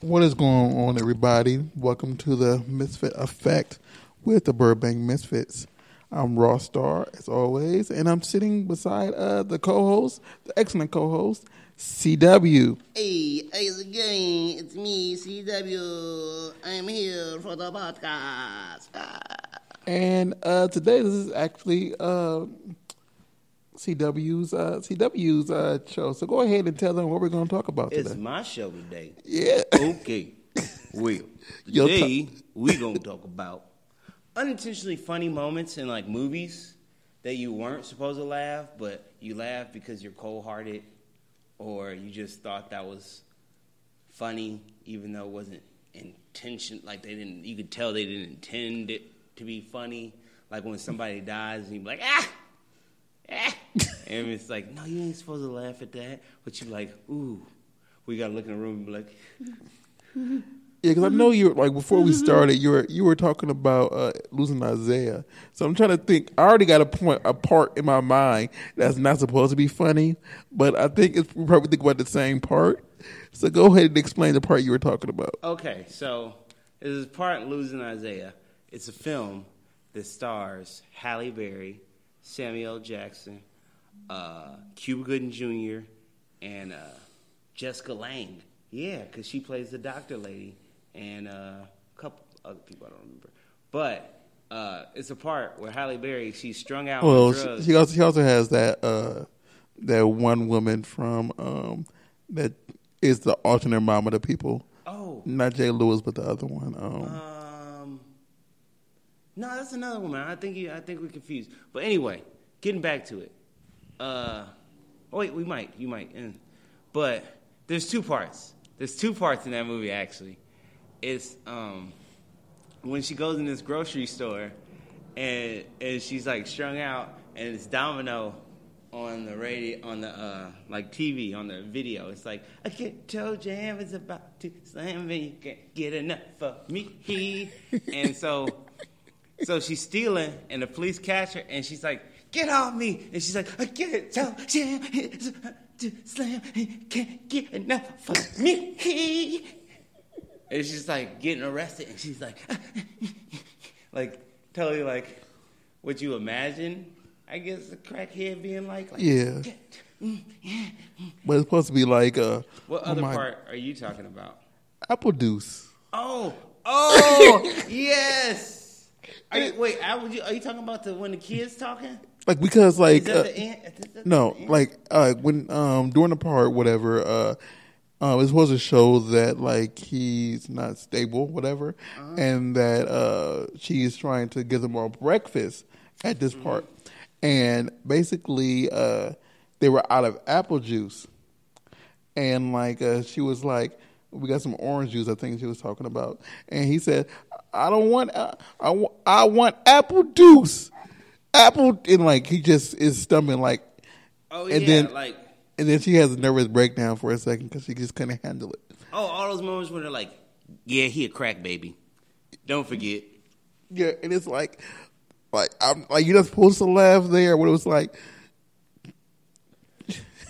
What is going on, everybody? Welcome to the Misfit Effect with the Burbank Misfits. I'm Rawstarr, as always, and I'm sitting beside uh, the co-host, the excellent co-host, CW. Hey, how's it going? It's me, CW. I'm here for the podcast. And uh, today, this is actually uh, CW's uh, CW's uh, show. So go ahead and tell them what we're going to talk about It's today. my show today. Yeah. Okay. Well, today we gonna talk about unintentionally funny moments in like movies that you weren't supposed to laugh, but you laughed because you're cold-hearted, or you just thought that was funny, even though it wasn't intention. Like they didn't, you could tell they didn't intend it to be funny. Like when somebody dies, and you're like, ah. Ah," and it's like, no, you ain't supposed to laugh at that. But you're like, ooh, we gotta look in the room and be like, Yeah, because I know you're like before we started, you were you were talking about uh, losing Isaiah. So I'm trying to think. I already got a point, a part in my mind that's not supposed to be funny, but I think it's we probably think about the same part. So go ahead and explain the part you were talking about. Okay, so this is part Losing Isaiah. It's a film that stars Halle Berry, Samuel L. Jackson, uh, Cuba Gooding Jr., and uh, Jessica Lange. Yeah, because she plays the doctor lady, and uh, a couple other people I don't remember. But uh, it's a part where Halle Berry she's strung out Well, she, drugs. she also she also has that uh, that one woman from um, that is the alternate mom of the people. oh, Not Jay Lewis, but the other one. Um, Um, no, that's another one, man. I think you, I think we're confused. But anyway, getting back to it. Uh, oh wait, we might, you might. eh. But there's two parts. There's two parts in that movie actually. It's um when she goes in this grocery store and and she's like strung out and it's Domino on the radio on the uh like TV on the video. It's like I get Toe Jam is about to slam me, you can't get enough of me. and so so she's stealing and the police catch her and she's like, Get off me and she's like, I get Toe Jam is about to slam can't get enough of me. And she's like getting arrested, and she's like, like totally like what you imagine. I guess a crackhead being like, like Yeah. but it's supposed to be like uh, What oh other my- part are you talking about? Apple Deuce. Oh, oh, yes. Are you, wait, I, would you, are you talking about the when the kids talking? Like because like uh, the end? Is that the no, like uh, when um during the part whatever uh. Um, it's supposed to show that like he's not stable, whatever, and that uh, she's trying to give them all breakfast at this part, and basically uh, they were out of apple juice, and like uh, she was like, "We got some orange juice." I think she was talking about, and he said, "I don't want, uh, I want, I want apple juice, apple," and like he just is stumbling like, oh and yeah, then- like and then she has a nervous breakdown for a second because she just couldn't handle it. oh, all those moments when they're like, yeah, he a crack baby. Don't forget. Yeah, and it's like, like I'm like you're not supposed to laugh there. What it was like,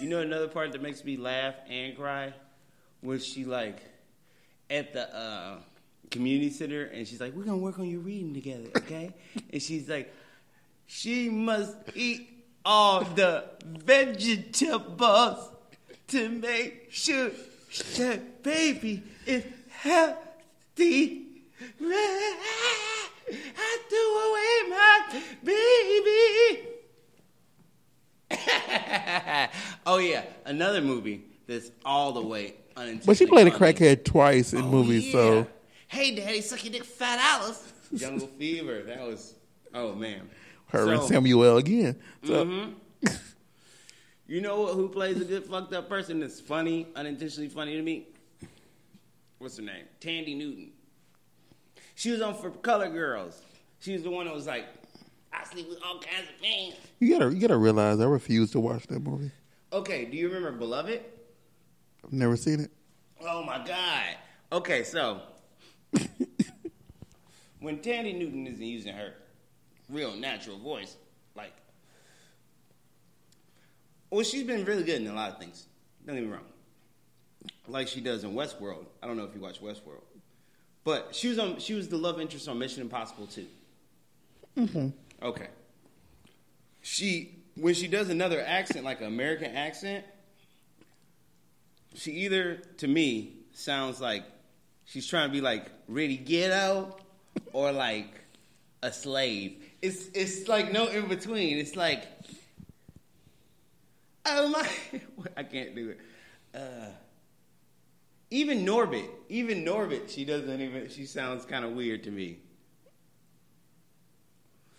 You know another part that makes me laugh and cry was she like at the uh, community center and she's like, "We're gonna work on your reading together, okay?" and she's like, "She must eat all the vegetables to make sure that baby is healthy." I threw away my baby. oh yeah, another movie that's all the way unintentionally. but she played a crackhead twice in Oh, movies, yeah. so Hey, Daddy, suck your dick fat Alice. Jungle Fever. That was. Oh man. her and So, Samuel again. So mhm. You know who plays a good fucked up person that's funny, unintentionally funny to me? What's her name? Thandie Newton. She was on for Color Girls. She was the one that was like, I sleep with all kinds of men. you gotta you gotta realize I refuse to watch that movie. Okay, do you remember Beloved? I've never seen it. Oh my God. Okay, so when Thandie Newton isn't using her real natural voice, like, well, she's been really good in a lot of things. Don't get me wrong. like she does in Westworld. I don't know if you watch Westworld, but she was on. She was the love interest on Mission Impossible too. Mm-hmm. Okay. She when she does another accent, like an American accent, she either to me sounds like she's trying to be like really ghetto or like a slave. It's it's like no in between. It's like oh my, I can't do it. Uh, even Norbit, even Norbit, she doesn't even. She sounds kind of weird to me.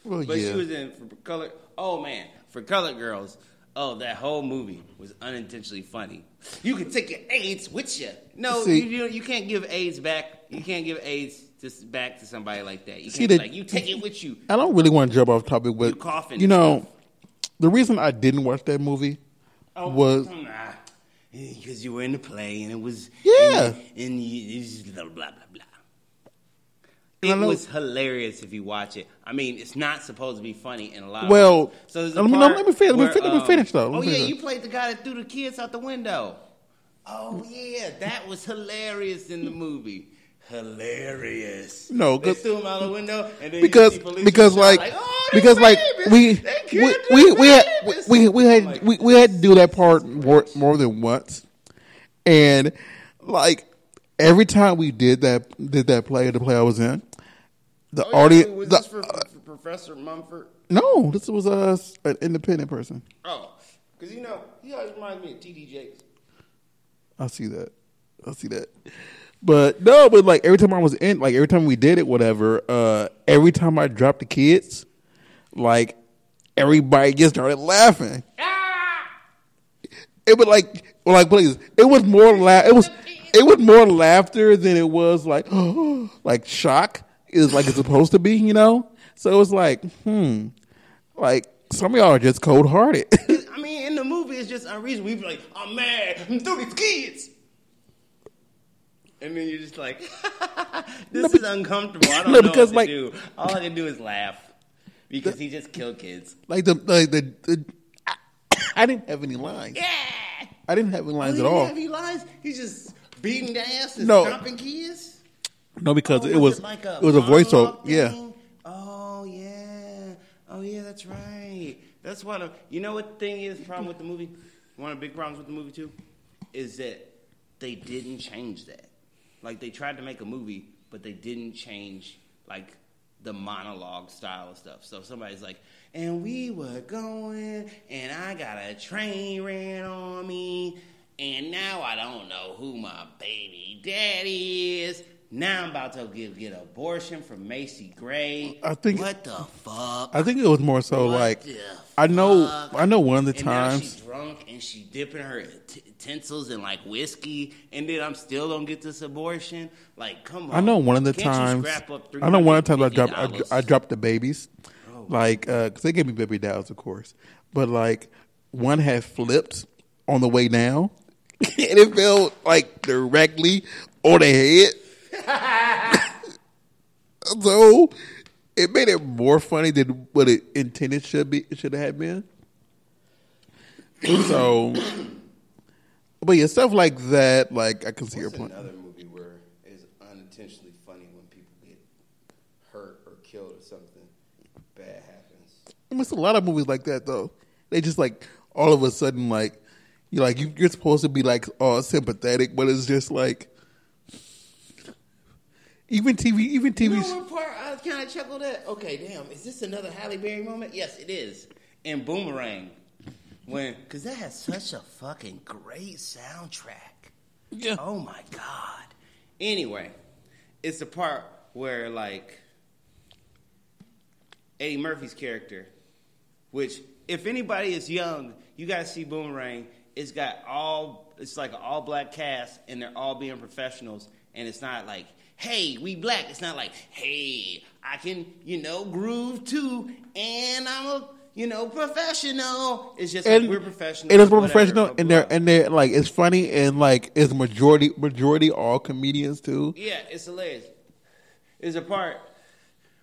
Well, But yeah. she was in for color. Oh man, for colored girls. Oh, that whole movie was unintentionally funny. You can take your AIDS with you. No, See- you, you you can't give AIDS back. You can't give AIDS just back to somebody like that. You See, the- like you take it with you. I don't really want to jump off topic, but You coughing you know, stuff. the reason I didn't watch that movie Oh, was nah, because you were in the play and it was Yeah. and, and you, just blah blah blah blah. It was hilarious if you watch it. I mean, it's not supposed to be funny in a lot. Well, of ways. so let me- no, let me finish- let me where, let me um, finish, though. Let Oh me yeah, finish. you played the guy that threw the kids out the window. Oh yeah, that was hilarious in the movie. Hilarious. No, they threw him out the window, and then because because shout like, oh, because like we we we, we had we, we had Like, we, we had to do that part more more than once, and like every time we did that did that play the play I was in, the Oh, yeah, audience was the, this for, for, for Professor Mumford? no this was uh, an independent person. Oh, because you know he always reminds me of T.D. Jakes. I see that. I see that. But no, but like every time I was in, like every time we did it, whatever. Uh, every time I dropped the kids, like everybody just started laughing. It was like, like please, it was more la- It was, it was more laughter than it was like, like shock is like it's supposed to be, you know. So it was like, hmm, like some of y'all are just cold hearted. I mean, in the movie, it's just unreasonable. We be like, I'm mad. I'm through these kids. And then you're just like, this is uncomfortable. I don't no, know because, what to like- do. All I can do is laugh because he just killed kids. like the, like the, the I, I didn't have any lines. Yeah. I didn't have any lines he at didn't all. have any lines. He's just beating the ass and No. stomping kids. No, because Oh, it was like it was a voiceover. Yeah. Oh yeah. Oh yeah, that's right. That's one of you know what the thing is the problem with the movie? One of the big problems with the movie too is that they didn't change that. Like they tried to make a movie, but they didn't change like the monologue style of stuff. So somebody's like, and we were going, and I got a train ran on me, and now I don't know who my baby daddy is. Now I'm about to get, get an abortion from Macy Gray. I think- what the fuck? I think it was more so What like I know? I know one of the and times she's drunk and she dipping her t- utensils in like whiskey, and then I'm still gonna get this abortion. Like, come on! I know one of the times I know one of the times I dropped I, I dropped the babies, Oh. like uh, because they gave me baby dolls, of course, but like one had flipped on the way down, and it fell like directly on the head. so it made it more funny than what it intended should be should have been. so, but yeah, stuff like that, like I can see your point. another movie where it's unintentionally funny when people get hurt or killed or something bad happens? It's a lot of movies like that though. They just like all of a sudden like you're like you, you're supposed to be like all sympathetic, but it's just like even TV, even TV. You know what part I kind of chuckled at? Okay, damn, is this another Halle Berry moment? Yes, it is. In Boomerang, when because that has such a fucking great soundtrack. Yeah. Oh my god. Anyway, it's the part where like Eddie Murphy's character, which if anybody is young, you got to see Boomerang. It's got all it's like an all black cast, and they're all being professionals, and it's not like hey we black. It's not like hey I can you know groove too, and I'm a you know professional. It's just and like we're professional. It is more professional, blah, and they're and they're like it's funny and like it's majority majority all comedians too. Yeah, it's hilarious. There's a part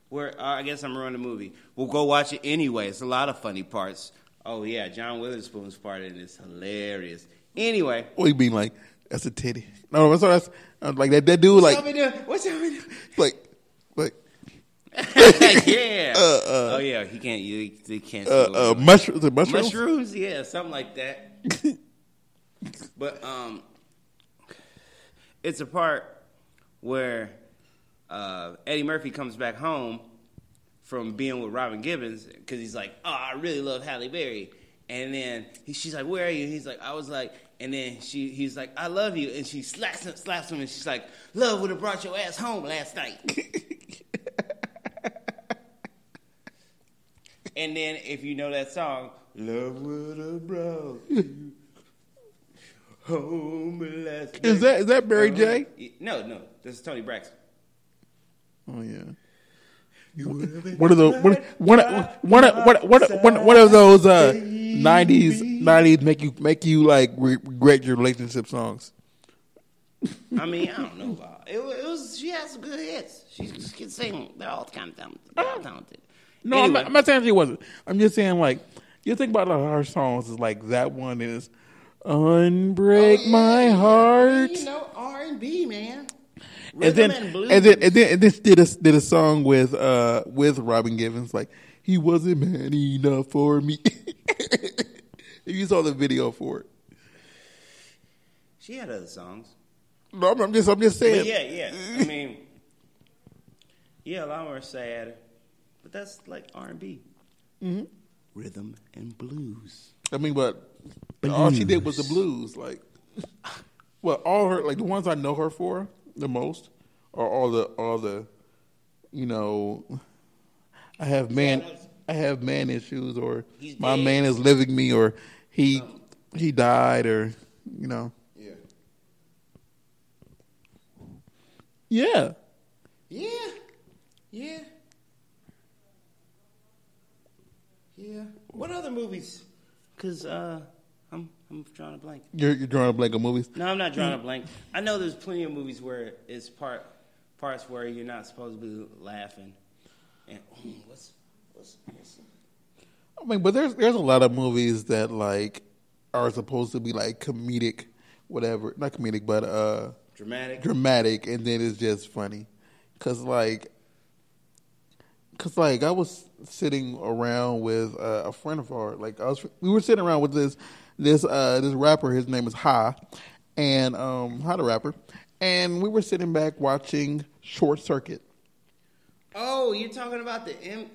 where uh, I guess I'm ruining the movie. We'll go watch it anyway. It's a lot of funny parts. Oh yeah, John Witherspoon's part in it is hilarious. Anyway, What do you mean like That's a titty. No, that's that's uh, like that. That dude, like, What's up in there? What's up in there? like, like, yeah. Uh, oh yeah, he can't. You they can't. uh, uh, what- mushrooms. Mushrooms. mushrooms. Yeah, something like that. but um, it's a part where uh, Eddie Murphy comes back home from being with Robin Givens because he's like, "Oh, I really love Halle Berry." And then he, she's like, "Where are you?" He's like, "I was like," and then she, he's like, "I love you," and she slaps him, slaps him, and she's like, "Love would have brought your ass home last night." and then if you know that song, "Love would have brought you home last night." Is that is that Barry J? No, no, this is Toni Braxton. Oh yeah. You would have been One of the one one one one one one one of those uh nineties nineties make you make you like regret your relationship songs. I mean, I don't know about it. wa- It was she has some good hits. She can sing. They're all kind of talented. They're all talented. No, I'm, not, I'm not saying she wasn't. I'm just saying like you think about her songs is like that one is unbreak oh, yeah, my yeah. heart. You know, R and B, man. and then and and then and then and then did a did a song with uh with Robin Givens like he wasn't man enough for me. you saw the video for it. she had other songs. No, I'm, I'm just I'm just saying. But yeah, yeah. I mean, yeah, a lot more sad, but that's like R and B. Mm-hmm. Rhythm and blues. I mean, but all she did was the blues. Like, well, all her like the ones I know her for the most are all the all the, you know, I have man I have man issues or He's my dead. man is living me or he he died or you know Yeah. yeah Yeah. Yeah. Yeah. What other movies? Cause uh, I'm I'm drawing a blank. you're you're drawing a blank of movies. No, I'm not drawing a blank. I know there's plenty of movies where it's part parts where you're not supposed to be laughing. And mm, what's what's, what's I mean, but there's there's a lot of movies that like are supposed to be like comedic, whatever, not comedic, but uh. dramatic? dramatic and then it's just funny because like because like i was sitting around with uh, a friend of ours like i was we were sitting around with this this uh this rapper his name is ha and um ha the rapper and we were sitting back watching short circuit Oh, you're talking about the M.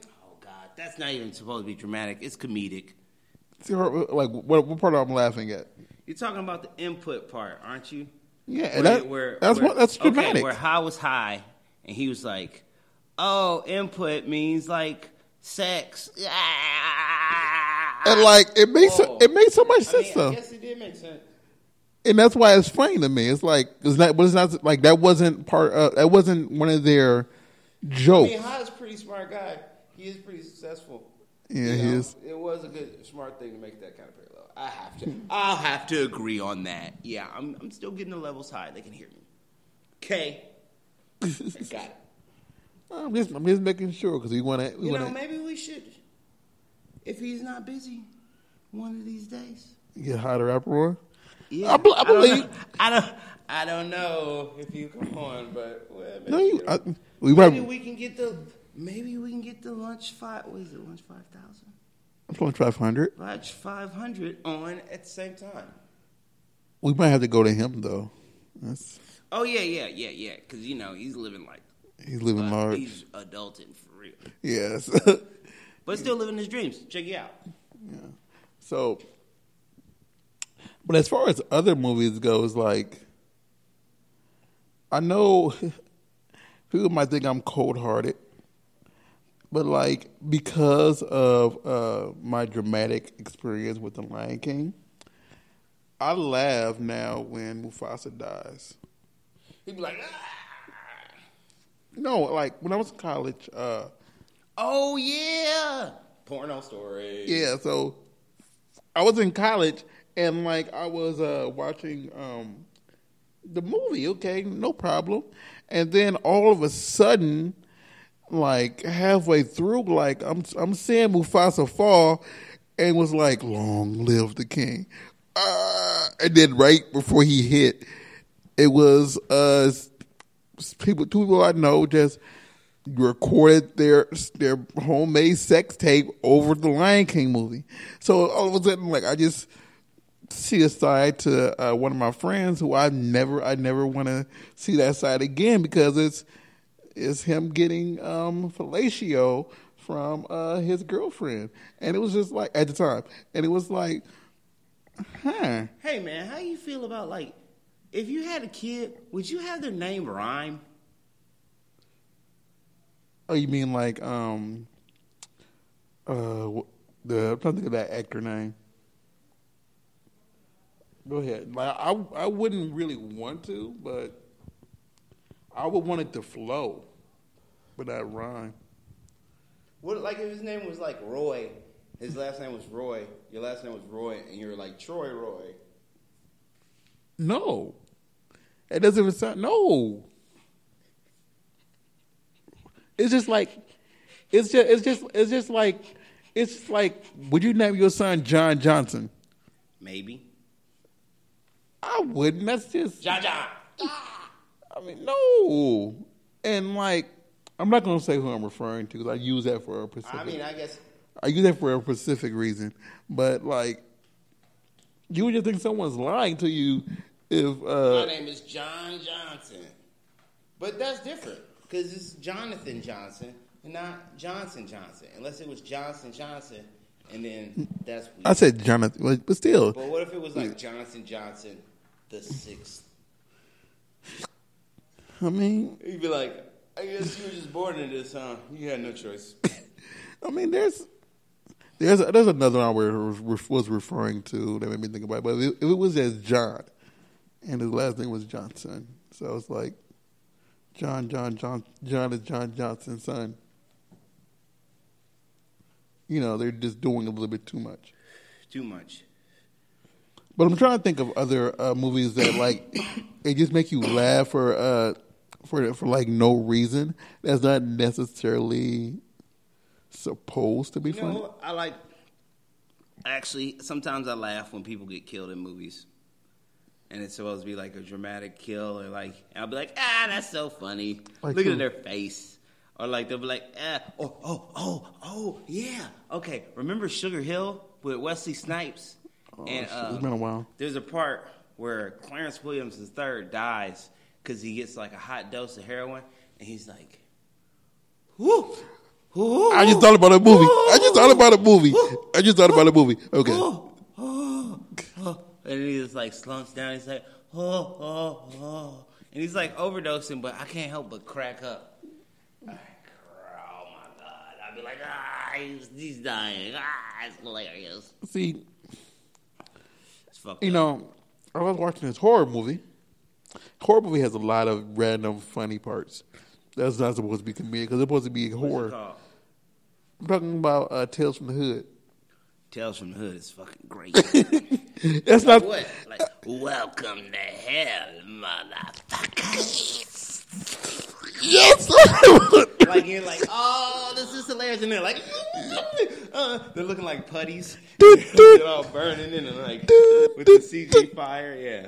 That's not even supposed to be dramatic. It's comedic. See her, like what, what part i'm laughing at You're talking about the input part, aren't you? yeah Where that, where- that's where- what that's okay, dramatic where high was high, and he was like, "Oh, input means like sex." and like it makes Whoa. it makes so much I sense mean, though I guess it did make sense. and that's why it's funny to me. It's like it's not, but it's not like that wasn't part. Of, that wasn't one of their I jokes. mean, High is a pretty smart guy. He is pretty successful. Yeah, You he know, is. It was a good, smart thing to make that kind of parallel. I have to. I'll have to agree on that. Yeah, I'm. I'm still getting the levels high. They can hear me. Okay. Got it. I'm just, I'm just making sure because we want to. You know, want to maybe we should, if he's not busy, one of these days. get high to rap roar. Yeah, I bel- I don't believe- know- I don't. I don't know if you come on, but well, maybe, No, you, I, maybe might. we can get the. Maybe we can get the lunch five. What is it? Lunch five thousand. Pulling five hundred. Lunch five hundred on at the same time. We might have to go to him though. That's, Oh yeah, yeah, yeah, yeah. Because you know he's living like he's living uh, large. he's adulting for real, Yes. but still living his dreams. Check it out. Yeah. So, but as far as other movies goes, like I know people might think I'm cold hearted, but like because of uh, my dramatic experience with the Lion King, I laugh now when Mufasa dies. He'd be like, ah. No, like when I was in college, uh, "Oh yeah, porno story." yeah, so I was in college and like I was uh watching um the movie, okay, no problem. And then all of a sudden, like halfway through, like I'm I'm seeing Mufasa fall and was like, Long live the king. Uh, and then right before he hit, It was uh people two people I know just recorded their their homemade sex tape over the Lion King movie. So all of a sudden, like I just see a side to uh, one of my friends who I never I never want to see that side again because it's it's him getting um fellatio from uh his girlfriend. And it was just like at the time. And it was like huh. Hey man, how you feel about like if you had a kid, would you have their name rhyme? oh you mean like um uh the I'm trying to think of that actor name. Go ahead. Like I I wouldn't really want to but I would want it to flow but that rhyme What like if his name was like Roy, his last name was Roy, your last name was Roy, and you're like Troy Roy. No. It doesn't even sound no. It's just like it's just it's just it's just like it's like would you name your son John Johnson? Maybe. I wouldn't. That's just John John. Ah. I mean no. And like I'm not gonna say who I'm referring to 'cause I use that for a specific I mean, I guess I use that for a specific reason. But like you would just think someone's lying to you if my uh name is John Johnson. But that's different because it's Jonathan Johnson and not Johnson Johnson. Unless it was Johnson Johnson, and then that's weird. I said Jonathan but- but still But what if it was like Johnson Johnson the sixth? I mean You'd be like, I guess you were just born in this, huh? You had no choice. I mean, there's there's there's another one where was, referring to that made me think about it. But if it, it was as John, and his last name was Johnson, so it's like John, John, John, John is John Johnson's son. You know, they're just doing a little bit too much. Too much. But I'm trying to think of other uh, movies that like it just make you laugh or uh for for like no reason. That's not necessarily supposed to be You funny. know, I like. Actually, sometimes I laugh when people get killed in movies, and it's supposed to be like a dramatic kill, or like I'll be like, ah, that's so funny. Like Look who? at their face, or like they'll be like, ah, oh, oh, oh, oh, yeah, okay. Remember Sugar Hill with Wesley Snipes? Oh, and uh, it's been a while. There's a part where Clarence Williams III dies because he gets like a hot dose of heroin, and he's like, whoo. whoo, I just thought about a movie. I just thought about a movie. I just thought about a movie. Okay. oh, oh, oh. And he just like slumps down. He's like, oh, oh, oh. And he's like overdosing, but I can't help but crack up. I cr- Oh my God. I'd be like, ah, he's, he's dying. Ah, it's hilarious. See, It's fucked you up. know, I was watching this horror movie. Horror movie has a lot of random funny parts. That's not supposed to be comedic because it's supposed to be horror. I'm talking about uh, Tales from the Hood. Tales from the Hood is fucking great. That's not. what? Like, welcome to hell, motherfuckers. Yes. like you're like, oh, this is hilarious, and they're like, uh, they're looking like putties, they're all burning in and like with the CG fire, yeah.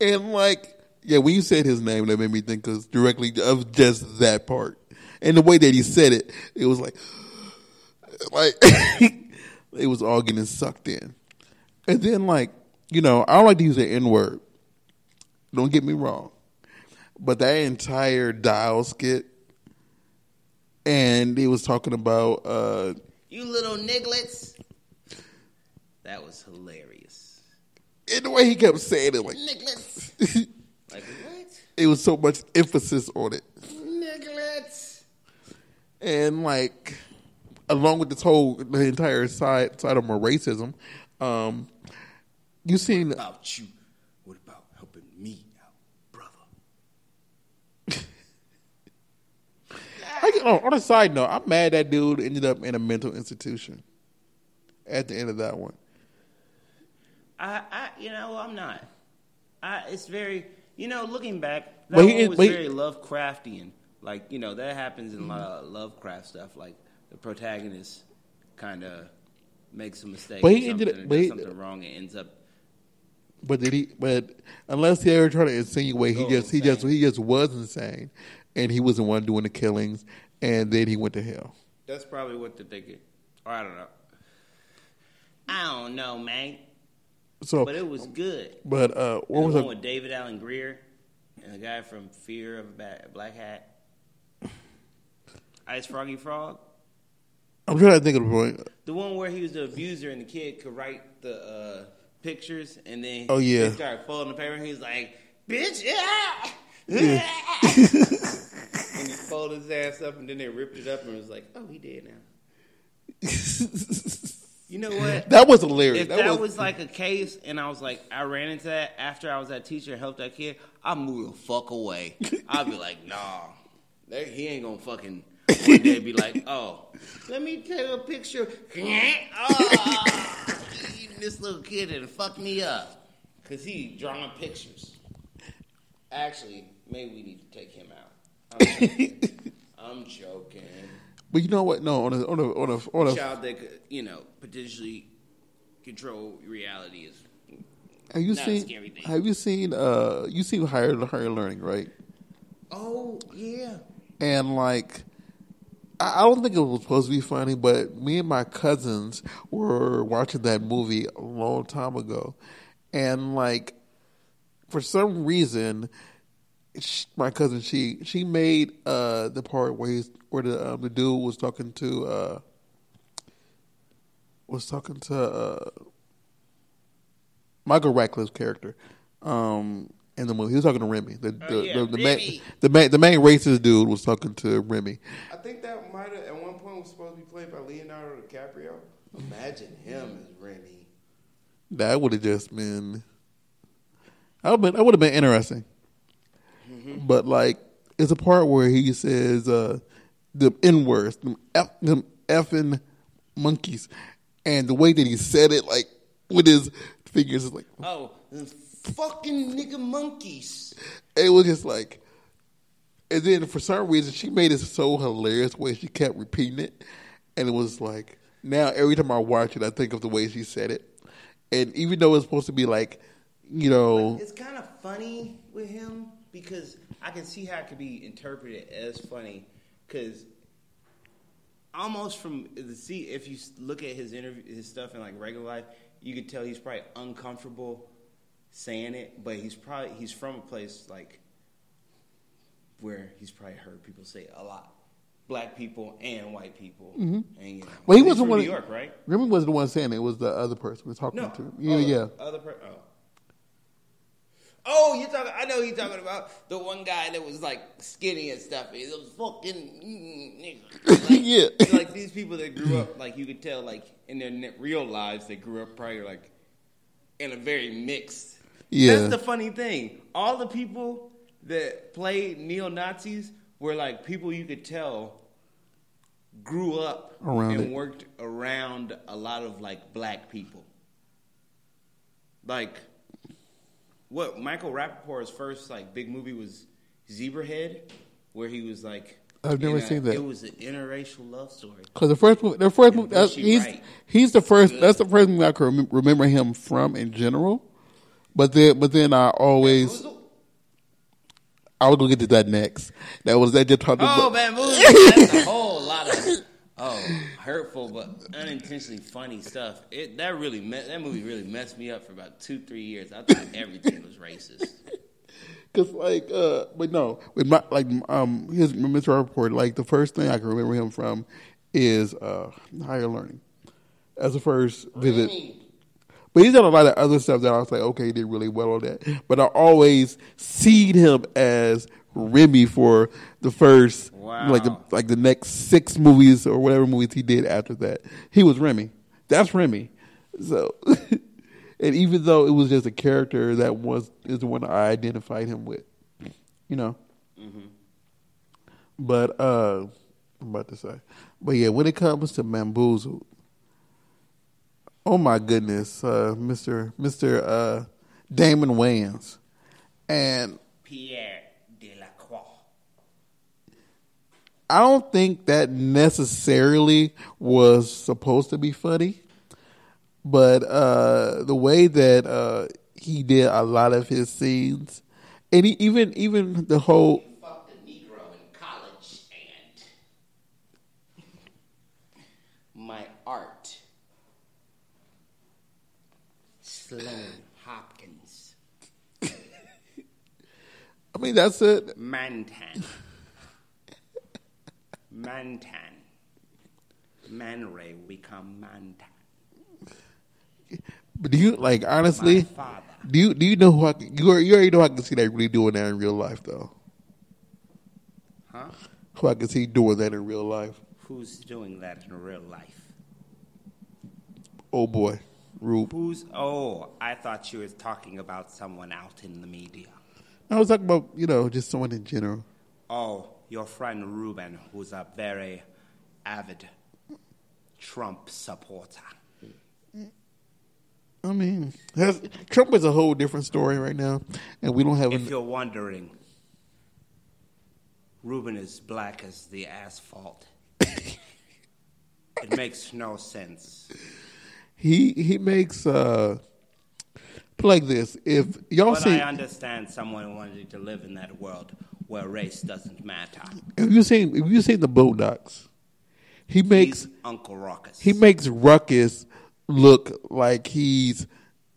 and like, yeah, when you said his name, that made me think cause directly of just that part, and the way that he said it, it was like, like it was all getting sucked in, and then like, you know, I don't like to use the N word. Don't get me wrong, but that entire dial skit, and he was talking about. uh You little nigglets. That was hilarious. and the way he kept saying it, like Nigglets. Like what? it was so much emphasis on it. Nigglets. and like along with this whole the entire side side of my racism, um, you seen About you. What about helping me out, brother? I, oh, on a side note, I'm mad that dude ended up in a mental institution at the end of that one. I, I, you know, I'm not. I, it's very, you know, looking back, that one was very Lovecraftian. Like, you know, that happens in a lot of Lovecraft stuff. Like, the protagonist kind of makes a mistake But he ended something, up- does something wrong and ends up But did he? But unless he ever tried to insinuate, he just he just he just was insane, and he was the one doing the killings, and then he went to hell. That's probably what they're thinking. Or I don't know. I don't know, man. So, But it was good. but uh, what the was one it? with David Alan Grier and the guy from Fear of Black Hat. Ice Froggy Frog. I'm trying to think of the point. The one where he was the abuser and the kid could write the uh, pictures and then Oh, yeah. he started folding the paper and he was like, bitch, yeah. Yeah. and he folded his ass up and then they ripped it up and was like, oh, he did now. You know what? that was hilarious. If that, was, like a case and I was like, I ran into that after I was that teacher helped that kid, I'd move the fuck away. I'd be like, nah, that- he ain't gonna fucking one day be like, oh, let me take a picture. oh, this little kid and fuck me up because he drawing pictures. Actually, maybe we need to take him out. I'm joking. I'm joking. But you know what? No, on a on a on a on a. Child that could, you know, potentially control reality is Have you seen? scary thing. Have you seen? Uh, you seen higher higher learning, right? Oh yeah. and like I I don't think it was supposed to be funny, but me and my cousins were watching that movie a long time ago, and like for some reason, sh my cousin she she made uh the part where he's where the um, the dude was talking to uh was talking to uh Michael Radcliffe's character um in the movie. He was talking to Remy. The the, Oh, yeah, the, the, main, Remy. the main the main racist dude was talking to Remy. I think that might have at one point was supposed to be played by Leonardo DiCaprio. Imagine him as Remy. That would have just been. I would that would have been interesting. But like, it's a part where he says uh, the n words, them f them effing monkeys, and the way that he said it, like with his fingers, is like Oh, the fucking nigga monkeys. it was just like. And then for some reason, she made it so hilarious the way she kept repeating it, and it was like now every time I watch it, I think of the way she said it, and even though it's supposed to be like, you know, It's kind of funny with him because I can see how it could be interpreted as funny because almost from the see if you look at his interview his stuff in like regular life you could tell he's probably uncomfortable saying it but he's probably he's from a place like where he's probably heard people say a lot. Black people and white people. Mm-hmm. And you know. Well, he wasn't one New York right? Remy wasn't the one saying it; it was the other person we was talking no. to. Yeah, other, yeah. other per- oh Oh, you're talking. I know you're talking about the one guy that was like skinny and stuff. He was fucking. Like, Yeah. like these people that grew up, like you could tell, like in their real lives, they grew up probably like in a very mixed. Yeah. That's the funny thing. All the people that played neo Nazis were like people you could tell grew up Around and it. worked around a lot of like black people. Like what Michael Rapaport's first like big movie was Zebrahead, where he was like I've never a- seen that. It was an interracial love story. Because the first movie, the first movie, that's, uh, he's Wright. he's the first. Good. That's the first movie I can remem- remember him from in general. But then, but then I always I was gonna get to that next. That was that just talked Oh, about. bamboozle! That's a whole lot of oh hurtful but unintentionally funny stuff. It that really me- that movie really messed me up for about two three years. I thought everything was racist. Cause like, uh, but no, with my like, um, his Mr. Report, like the first thing I can remember him from is uh, higher learning. As the first vivid, but he's done a lot of other stuff that I was like, okay, he did really well on that. But I always seed him as Remy for the first, Wow. like the like the next six movies or whatever movies he did after that. He was Remy. That's Remy. So, and even though it was just a character that was is the one I identified him with, you know. But uh, I'm about to say, but yeah, when it comes to Bamboozled, oh my goodness, uh, Mister Mister uh, Damon Wayans, and Pierre I don't think that necessarily was supposed to be funny, but uh, the way that uh, he did a lot of his scenes, and he, even even the whole Fucked a Negro in college and my art. Sloan Hopkins. I mean that's it. Mantan. Mantan. Man Ray become Mantan. But do you like honestly? My father. Do you do you know who I can, you already, you already know I can see that really doing that in real life though? Huh? Who I can see doing that in real life? Who's doing that in real life? Oh boy, Rube. Who's. Oh, I thought you were talking about someone out in the media. I was talking about you know just someone in general. Oh, your friend Ruben, who's a very avid Trump supporter. I mean, has, Trump is a whole different story right now, and we don't have. If An, you're wondering, Ruben is black as the asphalt. it makes no sense. he he makes uh like this. If y'all But see, I understand someone wanting to live in that world where race doesn't matter. if you seen if you seen the Boondocks, he makes He's Uncle Ruckus. he makes Ruckus look like he's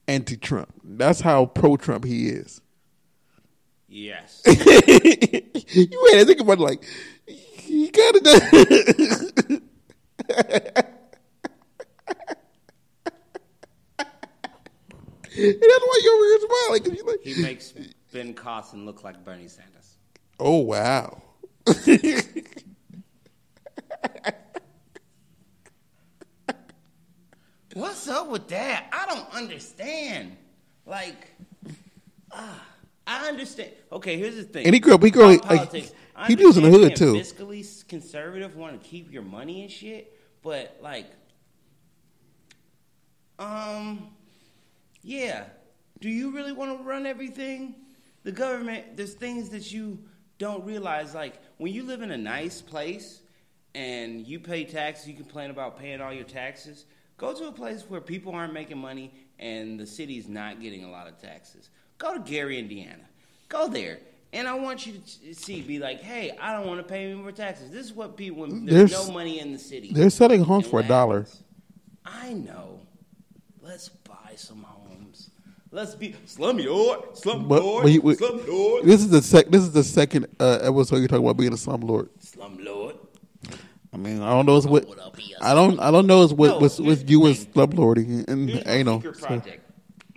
anti-Trump. That's how pro-Trump he is. yes. you wait, I think about it like he kind of does. And that's why you're over here smiling. like, He makes Ben Carson look like Bernie Sanders. Oh wow. What's up with that? I don't understand. Like, ah, I understand. Okay, here's the thing. And he grew up- he grew up, like, he was in the hood, too. Fiscally conservative, want to keep your money and shit, but like, um, yeah. Do you really want to run everything? The government, there's things that you don't realize. Like when you live in a nice place and you pay taxes, you complain about paying all your taxes. Go to a place where people aren't making money and the city's not getting a lot of taxes. Go to Gary, Indiana. Go there. And I want you to see, be like, hey, I don't want to pay any more taxes. This is what people, when there's, There's- no money in the city. They're selling homes for a dollar. I know. Let's buy some homes. Let's be slumlord, slumlord, But, but you- we- slumlord, this is the sec. This is the second uh, episode you're talking about being a slumlord. slumlord. I mean, I don't know it's what I be a I don't. I don't know it's what No, what's with you and thing. slumlording and Here's my anal. secret So, project.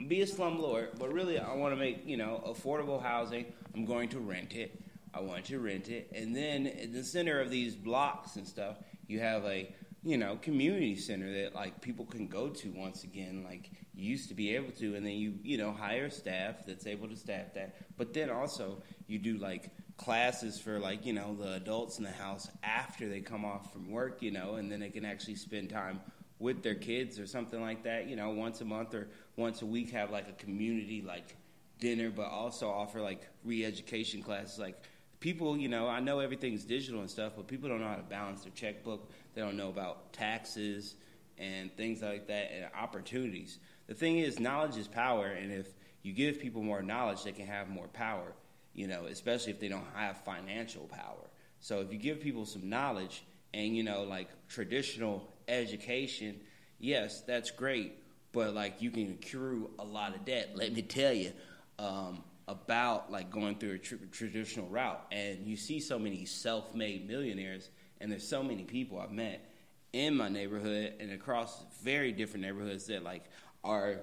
Be a slumlord, but really, I want to make you know affordable housing. I'm going to rent it. I want to rent it, and then in the center of these blocks and stuff, you have a you know community center that like people can go to once again, like you used to be able to, and then you you know hire staff that's able to staff that. But then also you do like classes for like you know the adults in the house after they come off from work, you know, and then they can actually spend time with their kids or something like that, you know, once a month or once a week have like a community like dinner, but also offer like re-education classes. Like people, you know, I know everything's digital and stuff, but people don't know how to balance their checkbook. They don't know about taxes and things like that and opportunities. The thing is, knowledge is power, and if you give people more knowledge, they can have more power. You know, especially if they don't have financial power. So if you give people some knowledge and you know, like traditional education, yes, that's great, but like you can accrue a lot of debt. Let me tell you um, about like going through a tr- traditional route, and you see so many self-made millionaires, and there's so many people I've met in my neighborhood and across very different neighborhoods that like are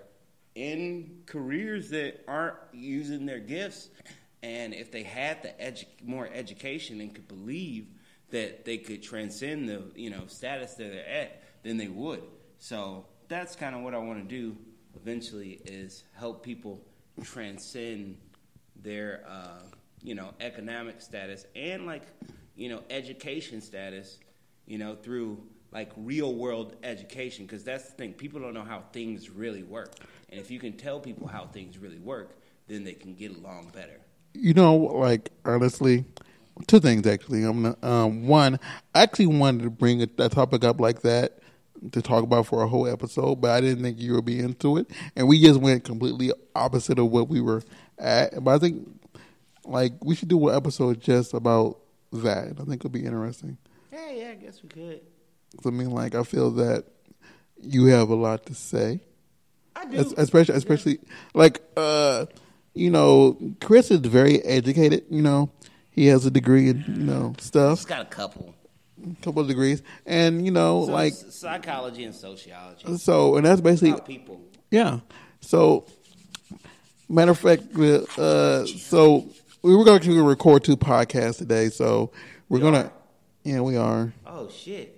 in careers that aren't using their gifts. And if they had the edu- more education and could believe that they could transcend the you know status that they're at then they would. So that's kind of what i want to do eventually is help people transcend their uh, you know economic status and like you know education status you know through like real world education because that's the thing people don't know how things really work and if you can tell people how things really work then they can get along better you know, like honestly, two things actually. I'm gonna, um, one. I actually wanted to bring a, a topic up like that to talk about for a whole episode, but I didn't think you would be into it, and we just went completely opposite of what we were at. But I think like we should do an episode just about that. I think it'll be interesting. Yeah, yeah, I guess we could. 'Cause, I mean, like I feel that you have a lot to say. I do. Es- especially especially like uh you know chris is very educated you know he has a degree in you know Just stuff got a couple. couple of degrees and you know So like psychology and sociology. so and that's basically About people. yeah so matter of fact uh so we were going to record two podcasts today so we're We gonna are? yeah we are Oh shit.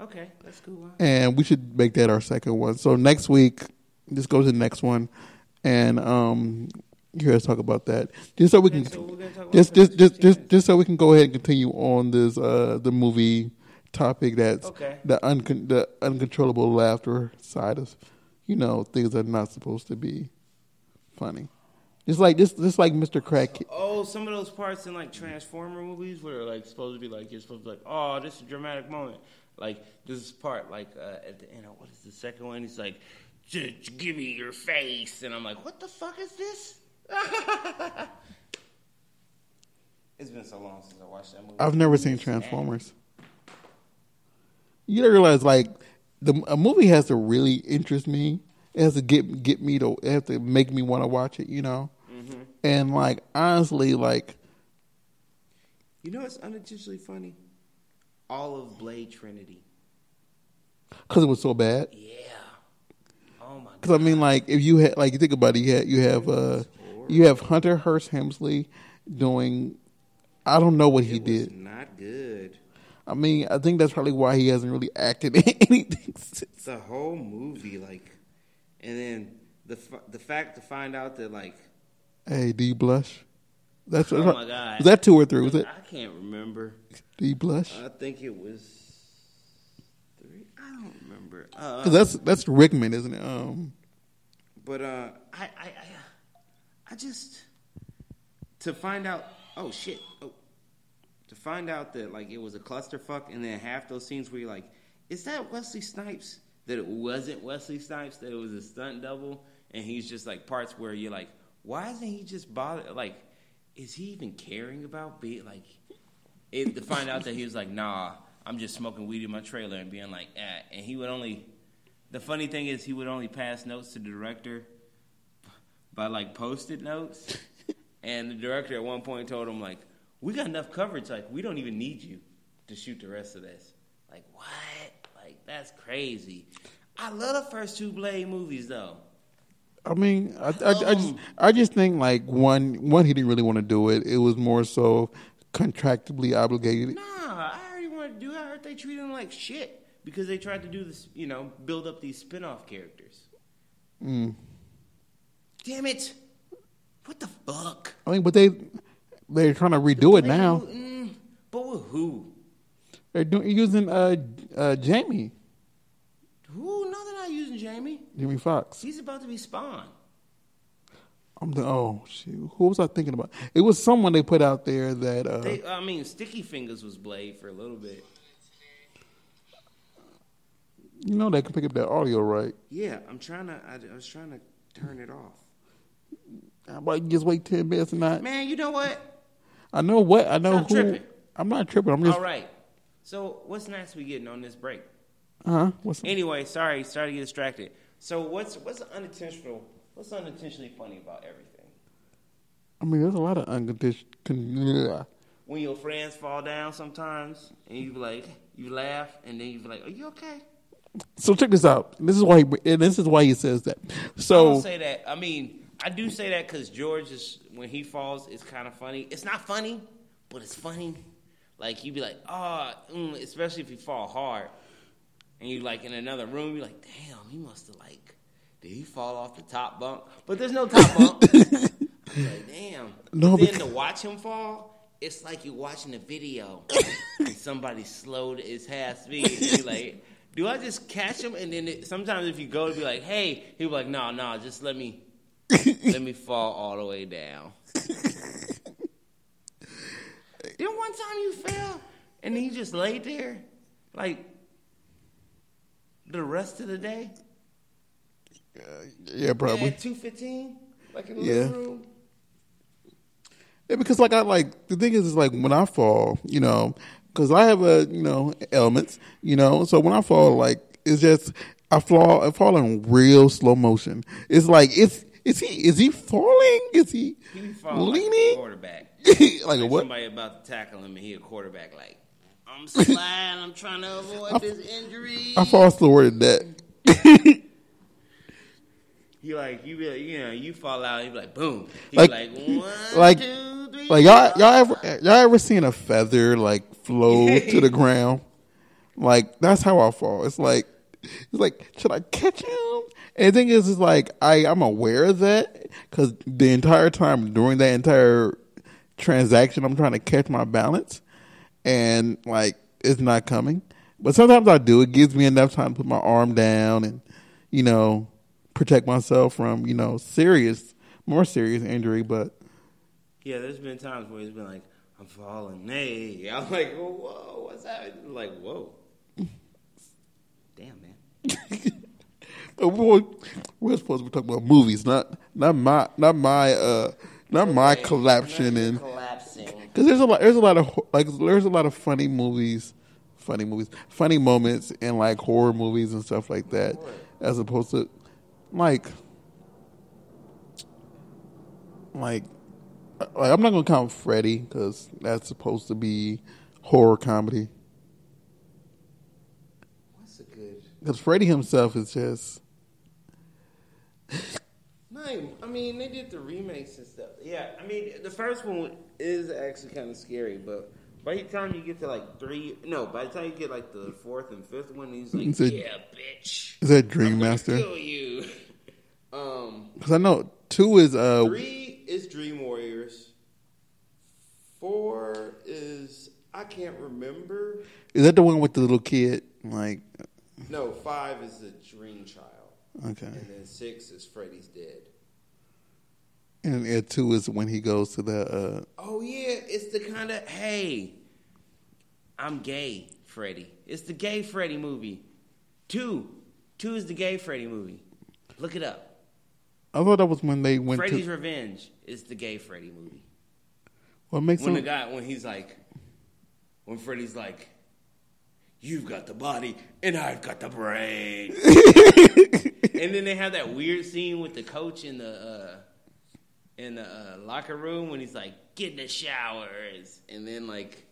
Okay, that's cool. And we should make that our second one. So next week, just go to the next one, and um, you hear us talk about that. Just so we can, so we're talk about just just just just just so we can go ahead and continue on this uh the movie topic that's Okay. the uncon- the uncontrollable laughter side of you know things that are not supposed to be funny. Just like just just like Mr. Crack. Oh, some of those parts in like Transformer movies where like supposed to be like you're supposed to be like, oh, this is a dramatic moment. Like this part, like uh, at the end, of, what is the second one? He's like, "J- j- give me your face, and I'm like, what the fuck is this? it's been so long since I watched that movie. I've never seen Transformers. You don't realize like the a movie has to really interest me. It has to get get me to. It has to make me want to watch it. You know. And like honestly, like You know what's unintentionally funny? All of Blade Trinity. because it was so bad. Yeah. Oh my Because I mean, like if you had like you think about it, you have you have uh you have Hunter Hearst Helmsley doing. I don't know what he was did. not good. I mean, I think that's probably why he hasn't really acted in anything. Since. the whole movie, like, and then the f- the fact to find out that like, Hey, do you blush? That's oh my god, Was that two or three? Was it? I can't remember. Do you blush? I think it was three. I don't remember. Uh, 'Cause that's that's Rickman, isn't it? Um, but uh, I, I I I just to find out. Oh shit. Oh, to find out that like it was a clusterfuck, and then half those scenes where you're like, is that Wesley Snipes? That it wasn't Wesley Snipes. That it was a stunt double, and he's just like parts where you're like, why isn't he just bothered? Like, is he even caring about being like? It, to find out that he was like, nah, I'm just smoking weed in my trailer and being like, eh. and he would only. The funny thing is, he would only pass notes to the director by like post-it notes, and the director at one point told him like, "We got enough coverage. Like, we don't even need you to shoot the rest of this." Like, what? That's crazy. I love the first two Blade movies though. I mean, I, I, I just I just think like one one he didn't really want to do it. It was more so contractually obligated. Nah, I already wanted to do it. I heard they treated him like shit because they tried to do this, you know, build up these spin-off characters. Mm. Damn it! What the fuck? I mean, but they they're trying to redo it now. Mm, but with who? They're doing using uh uh Jamie Who? No, they're not using Jamie. Jamie Foxx. He's about to be Spawn. I'm the oh shoot. Who was I thinking about? It was someone they put out there that uh They, I mean, Sticky Fingaz was Blade for a little bit. you know they can pick up that audio right. Yeah, I'm trying to. I, I was trying to turn it off. How about you just wait ten minutes and not? Man, you know what? I know what I know Stop who. tripping. I'm not tripping. I'm just All right. So, what's next we getting on this break? uh what's Anyway, sorry, started to get distracted. So, what's what's unintentional? What's unintentionally funny about everything? I mean there's a lot of unconditional. When your friends fall down sometimes, and you like, you laugh, and then you be like, "Are you okay?" So check this out. This is why he, and this is why he says that. I So don't say that. I mean, I do say that because George is when he falls, it's kind of funny. It's not funny, but it's funny. Like you'd be like, oh, mm, especially if you fall hard, and you like in another room, you're like, damn, he must have like, did he fall off the top bunk? But there's no top bunk. I'm like, damn. No, then to watch him fall, it's like you're watching a video. and somebody slowed his half speed. You're like, do I just catch him? And then it, sometimes if you go to be like, hey, he'll be like, no, no, just let me let me fall all the way down. Then one time you fell, and he just laid there, like the rest of the day. Yeah, probably. At two fifteen, like in the Yeah. living room. Yeah, because like I like the thing is, is like when I fall, you know, because I have a you know elements, you know, so when I fall, like it's just I fall, I fall in real slow motion. It's like it's is he is he falling? Is he He be falling like leaning? quarterback. Like, Like a what? somebody about to tackle him, and he a quarterback. Like I'm sliding. I'm trying to avoid this injury. I fall slower than that. You like you be like, you know you fall out. You be like boom. He Like- like, one, like- two, three, like y'all y'all ever y'all ever seen a feather like flow to the ground? Like that's how I fall. It's like it's like should I catch him? And the thing is, is like I I'm aware of that because the entire time during that entire transaction, I'm trying to catch my balance, and like it's not coming. But sometimes I do. It gives me enough time to put my arm down and you know protect myself from you know serious, more serious injury. But Yeah, there's been times where it's been like, I'm falling. Hey, I'm like, whoa, what's happening? Like, whoa. Damn, man. We're supposed to be talking about movies, not not my not my uh not my collapsing and collapsing. because there's a lot there's a lot of like there's a lot of funny movies, funny movies, funny moments in like horror movies and stuff like that, as opposed to like like like I'm not gonna count Freddy because that's supposed to be horror comedy What's a good? because Freddy himself is just No, I mean they did the remakes and stuff. Yeah, I mean the first one is actually kind of scary, but by the time you get to like three, no, by the time you get like the fourth and fifth one, he's like, It's a- "Yeah, bitch, is that I'm Dream Master kill you." Um, because I know two is uh Three is Dream Warriors. Four is I can't remember. Is that the one with the little kid? Like, No, five is the Dream Child, okay. and then six is Freddy's Dead. And, and two is when he goes to the. Uh, Oh yeah, it's the kind of hey, I'm gay, Freddy. It's the gay Freddy movie. Two, two is the gay Freddy movie. Look it up. I thought that was when they went Freddy's to. Revenge is the gay Freddy movie. What makes When the him? guy, when he's like, when Freddy's like, "You've got the body and I've got the brain," and then they have that weird scene with the coach and the uh, in the uh, locker room when he's like, "Get in the showers," and then like,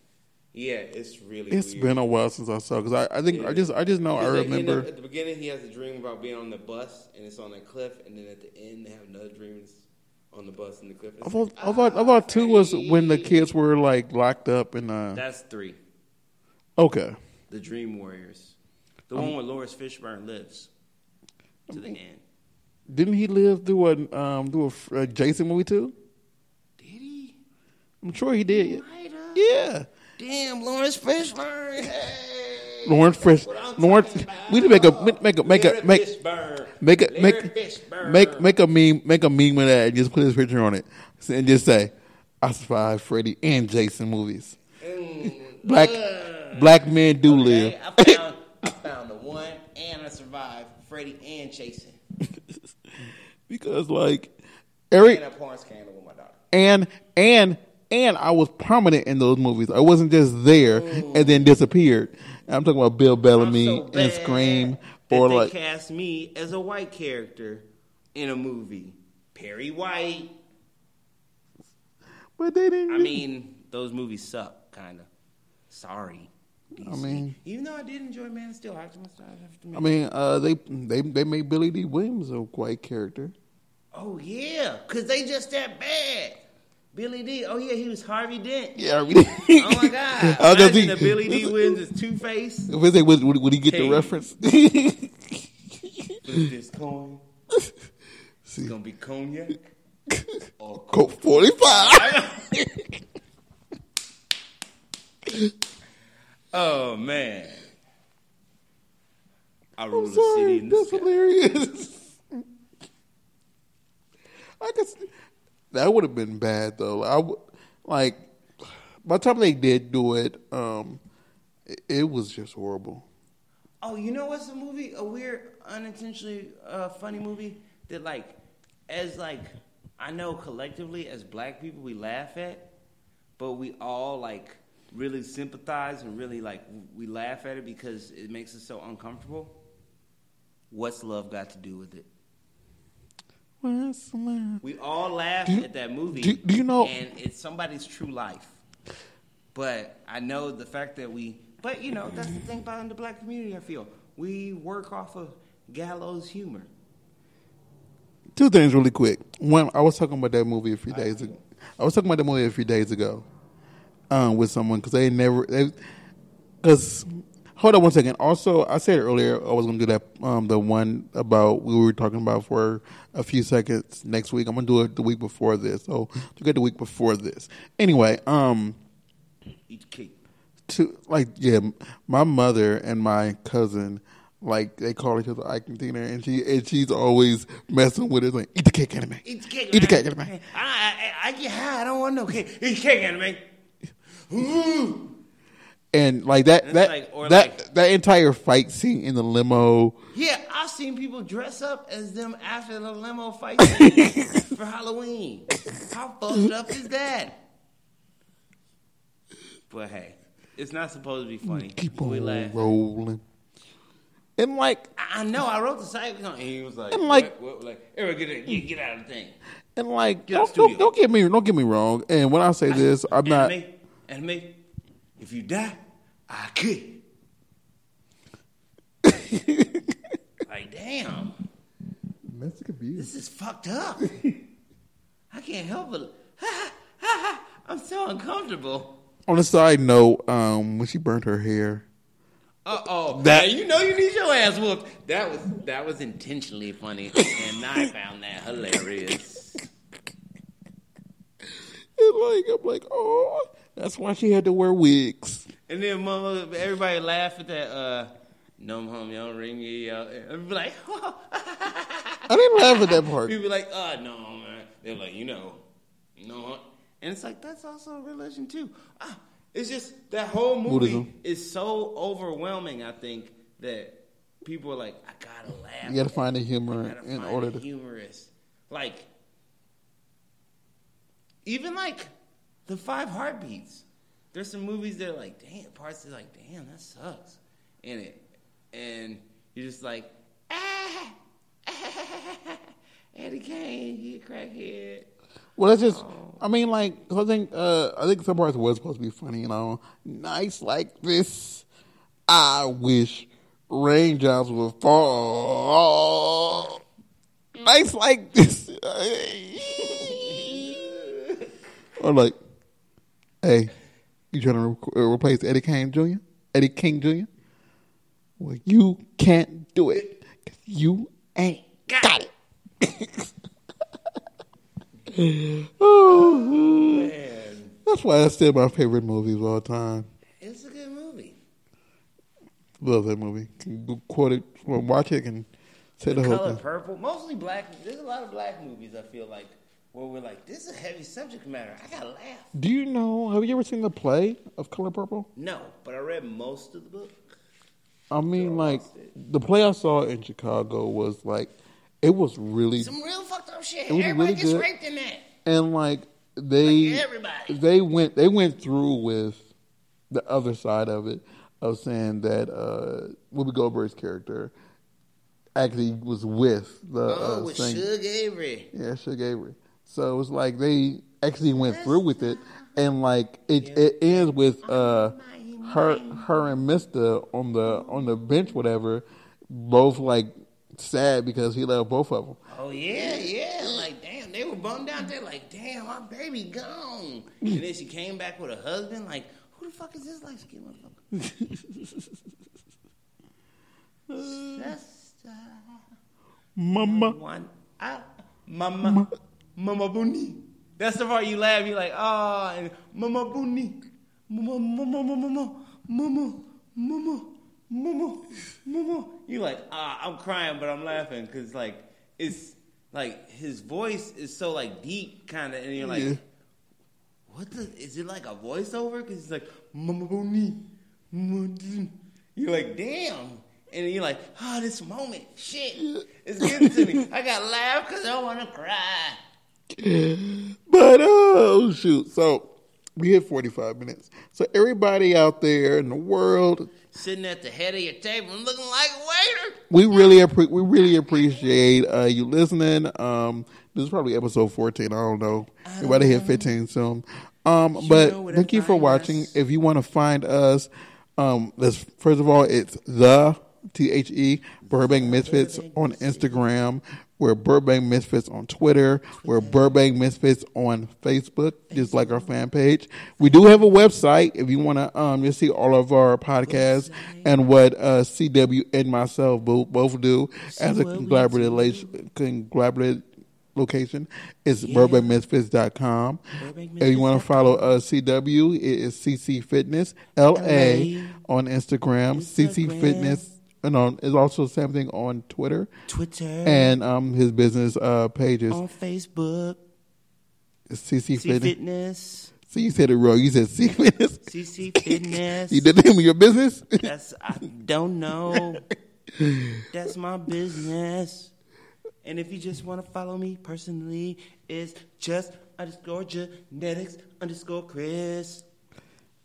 yeah, it's really. It's weird. been a while since I saw because I, I think I just I just know I Because they end remember. at the beginning, he has a dream about being on the bus, and it's on a cliff, and then at the end, they have another dream it's on the bus and the cliff. I thought, I thought I thought two was when the kids were like locked up in. uh. That's three. Okay. The Dream Warriors, the one where Laurence Fishburne lives to the end. Didn't he live through a um through a a, Jason movie too? Did he? I'm sure he did. Yeah. Damn, Laurence Fishburne. Hey. Laurence Fish. Laurence. We need to make a make a make a make. Fishburne. Make a make Fishburne. make make a meme make a meme with that and just put his picture on it and just say I survived Freddy and Jason movies. Mm, Black uh, black men do live. I found, I found the one, and I survived Freddy and Jason. because like Eric And a porn scandal with my daughter. and and and I was prominent in those movies. I wasn't just there and then disappeared. I'm talking about Bill Bellamy so and Scream that or they like cast me as a white character in a movie. Perry White. but they didn't I mean, those movies suck, kind of. Sorry. I mean- even though I did enjoy Man of Steel, I have to, I have to I mean uh they they they made Billy Dee Williams a white character. oh yeah, cause they just that bad. Billy Dee. Oh yeah, he was Harvey Dent. Yeah, I mean, Oh my God! I was gonna Imagine the Billy Dee. Williams is Two Face. Would, would, would, he get the reference? This coin, See, it's gonna be cognac. Or Colt 45. Oh man, I rule I'm the city sorry. in the That's sky. hilarious. I could. That would have been bad though. I would like by the time they did do it, um, it, it was just horrible. Oh, you know what's a movie? A weird, unintentionally uh, funny movie that, like, as like I know collectively as black people we laugh at, but we all like really sympathize and really like we laugh at it because it makes us so uncomfortable. What's love got to do with it? We all laugh you- at that movie. do- do you know- And it's somebody's true life. But I know the fact that we. But you know that's the thing about the black community. I feel we work off of gallows humor. Two things really quick. One, I was talking about that movie a few days ago. I was talking about that movie a few days ago um, with someone because they never. Because hold on one second. Also, I said earlier I was going to do that. Um, the one about we were talking about for a few seconds next week. I'm going to do it the week before this. So to get the week before this. Anyway, um, Eat cake. to like yeah, my mother and my cousin. Like they call each other Ike and Tina, and she and she's always messing with it. Like eat the cake, Anna Mae. Eat the cake. Eat the cake, Anna Mae. I, I, I get high. I don't want no cake. Eat the cake, Anna Mae. And like that It's that like- that like- that entire fight scene in the limo. Yeah, I've seen people dress up as them after the limo fight scene for Halloween. How fucked up is that? But hey, it's not supposed to be funny. Keep we on laugh. rolling. And like I I know. I wrote the site, and he was like, And like- what, what, like, Eric, get, you get out of the thing. and like don't, don't, don't get me don't get me wrong. And when I say this, I'm not. Anna Mae, anime. If you die, I kill. like, damn, Domestic abuse. this is fucked up. I can't help it. I'm so uncomfortable. On a side note, um, when she burnt her hair, Uh oh, That- that you know you need your ass whooped. That was that was intentionally funny, and I found that hilarious. it's like I'm like, oh, that's why she had to wear wigs. And then mama, everybody laugh at that. Uh, no, home, y'all ring you out. And be like, I didn't laugh at that part. people be like, oh no, man. They're like, you know, you know what? And it's like that's also a religion too. Ah, it's just that whole movie Buddhism. is so overwhelming. I think that people are like, I gotta laugh. You got to find the humor gotta in find order to. humorous. Like, even like the Five Heartbeats. There's some movies that are like, damn, parts that are like, damn, that sucks in it, and you're just like, ah, Eddie Kane, he a crackhead. Well, that's just. I mean, like, I think uh, I think some parts was supposed to be funny. You know, nice like this. I wish raindrops would fall. Nice like this. or like, hey, you trying to re- uh, replace Eddie King Jr. Eddie King Jr. Well, you can't do it you ain't got it. oh, Man, that's why that's still my favorite movies of all time. it's a good movie. Love that movie. Can quote it, watch it, and say the, The whole color thing. purple, mostly black. There's a lot of black movies. I feel like where we're like, this is a heavy subject matter. I gotta laugh. Do you know? Have you ever seen the play of Color Purple? No, but I read most of the book. I mean, like the play I saw in Chicago was like it was really Some real fucked up shit. It was Everybody really gets good. raped in that. and like they Like everybody. they went they went through with the other side of it of saying that uh Whoopi Goldberg's character actually was with the Oh, uh, with. Shug Avery. Yeah, Shug Avery. So it was like they actually went through with it, and like it it ends with uh her her and Mister on the on the bench, whatever, both like sad because he left both of them. Oh yeah, yeah. Like damn, they were bummed out there. Like damn, my baby gone. and then she came back with a husband. Like who the fuck is this light skinned motherfucker? Sister, Mama, one, ah, mama, mama Mama Buni. That's the part you laugh. You're like, ah, oh, and Mama Buni. Mama, mama, mama, mama, mama, mama, mama. You're like, ah, I'm crying, but I'm laughing because, like, it's like his voice is so, like, deep, kind of, and you're like, yeah. what the? Is it like a voiceover? Because he's like, Mama Buni. You're like, damn. And you're like, oh, this moment, shit, it's getting to me. I got to laugh because I want to cry. But oh shoot, so we hit forty five minutes. So everybody out there in the world, Sitting at the head of your table and looking like a waiter. we really appre- we really appreciate uh, you listening. Um, this is probably episode fourteen. I don't know. About to hit fifteen soon. Um, but where to thank you for watching. us. If you want to find us, um, let's first of all, it's the T H E Burbank Misfits on Instagram. We're Burbank Misfits on Twitter. We're Burbank Misfits on Facebook, just like our fan page. We do have a website if you want to um, just see all of our podcasts and what uh, CW and myself both, both do as a collaborative, la- collaborative location. It's burbankmisfits.com. If you want to follow uh, CW, it is CC Fitness LA on Instagram. CC Fitness, and on is also the same thing on Twitter Twitter, and um his business uh pages. on Facebook, CC Fitness. Fitness, See, you said it wrong. You said C Fitness. CC Fitness. you did the name of your business. That's I don't know. That's my business. And if you just want to follow me personally, it's just underscore genetics underscore Chris.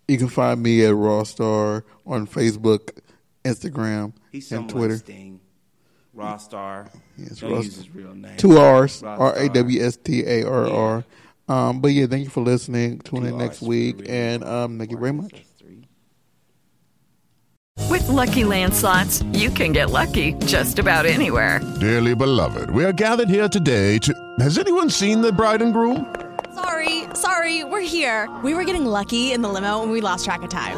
you can find me at Rawstarr on Facebook, Instagram, He's and someone Twitter. Sting. Rawstarr. Yes, Don't Raw use Star. his real name. Two R's, Raw R Star. A W S T A R R. Um, but yeah, thank you for listening. Tune Two in next Rs for week, real. and um, thank you very much. With Lucky Land slots, you can get lucky just about anywhere. Dearly beloved, we are gathered here today to. Has anyone seen the bride and groom? Sorry, sorry, we're here. We were getting lucky in the limo and we lost track of time.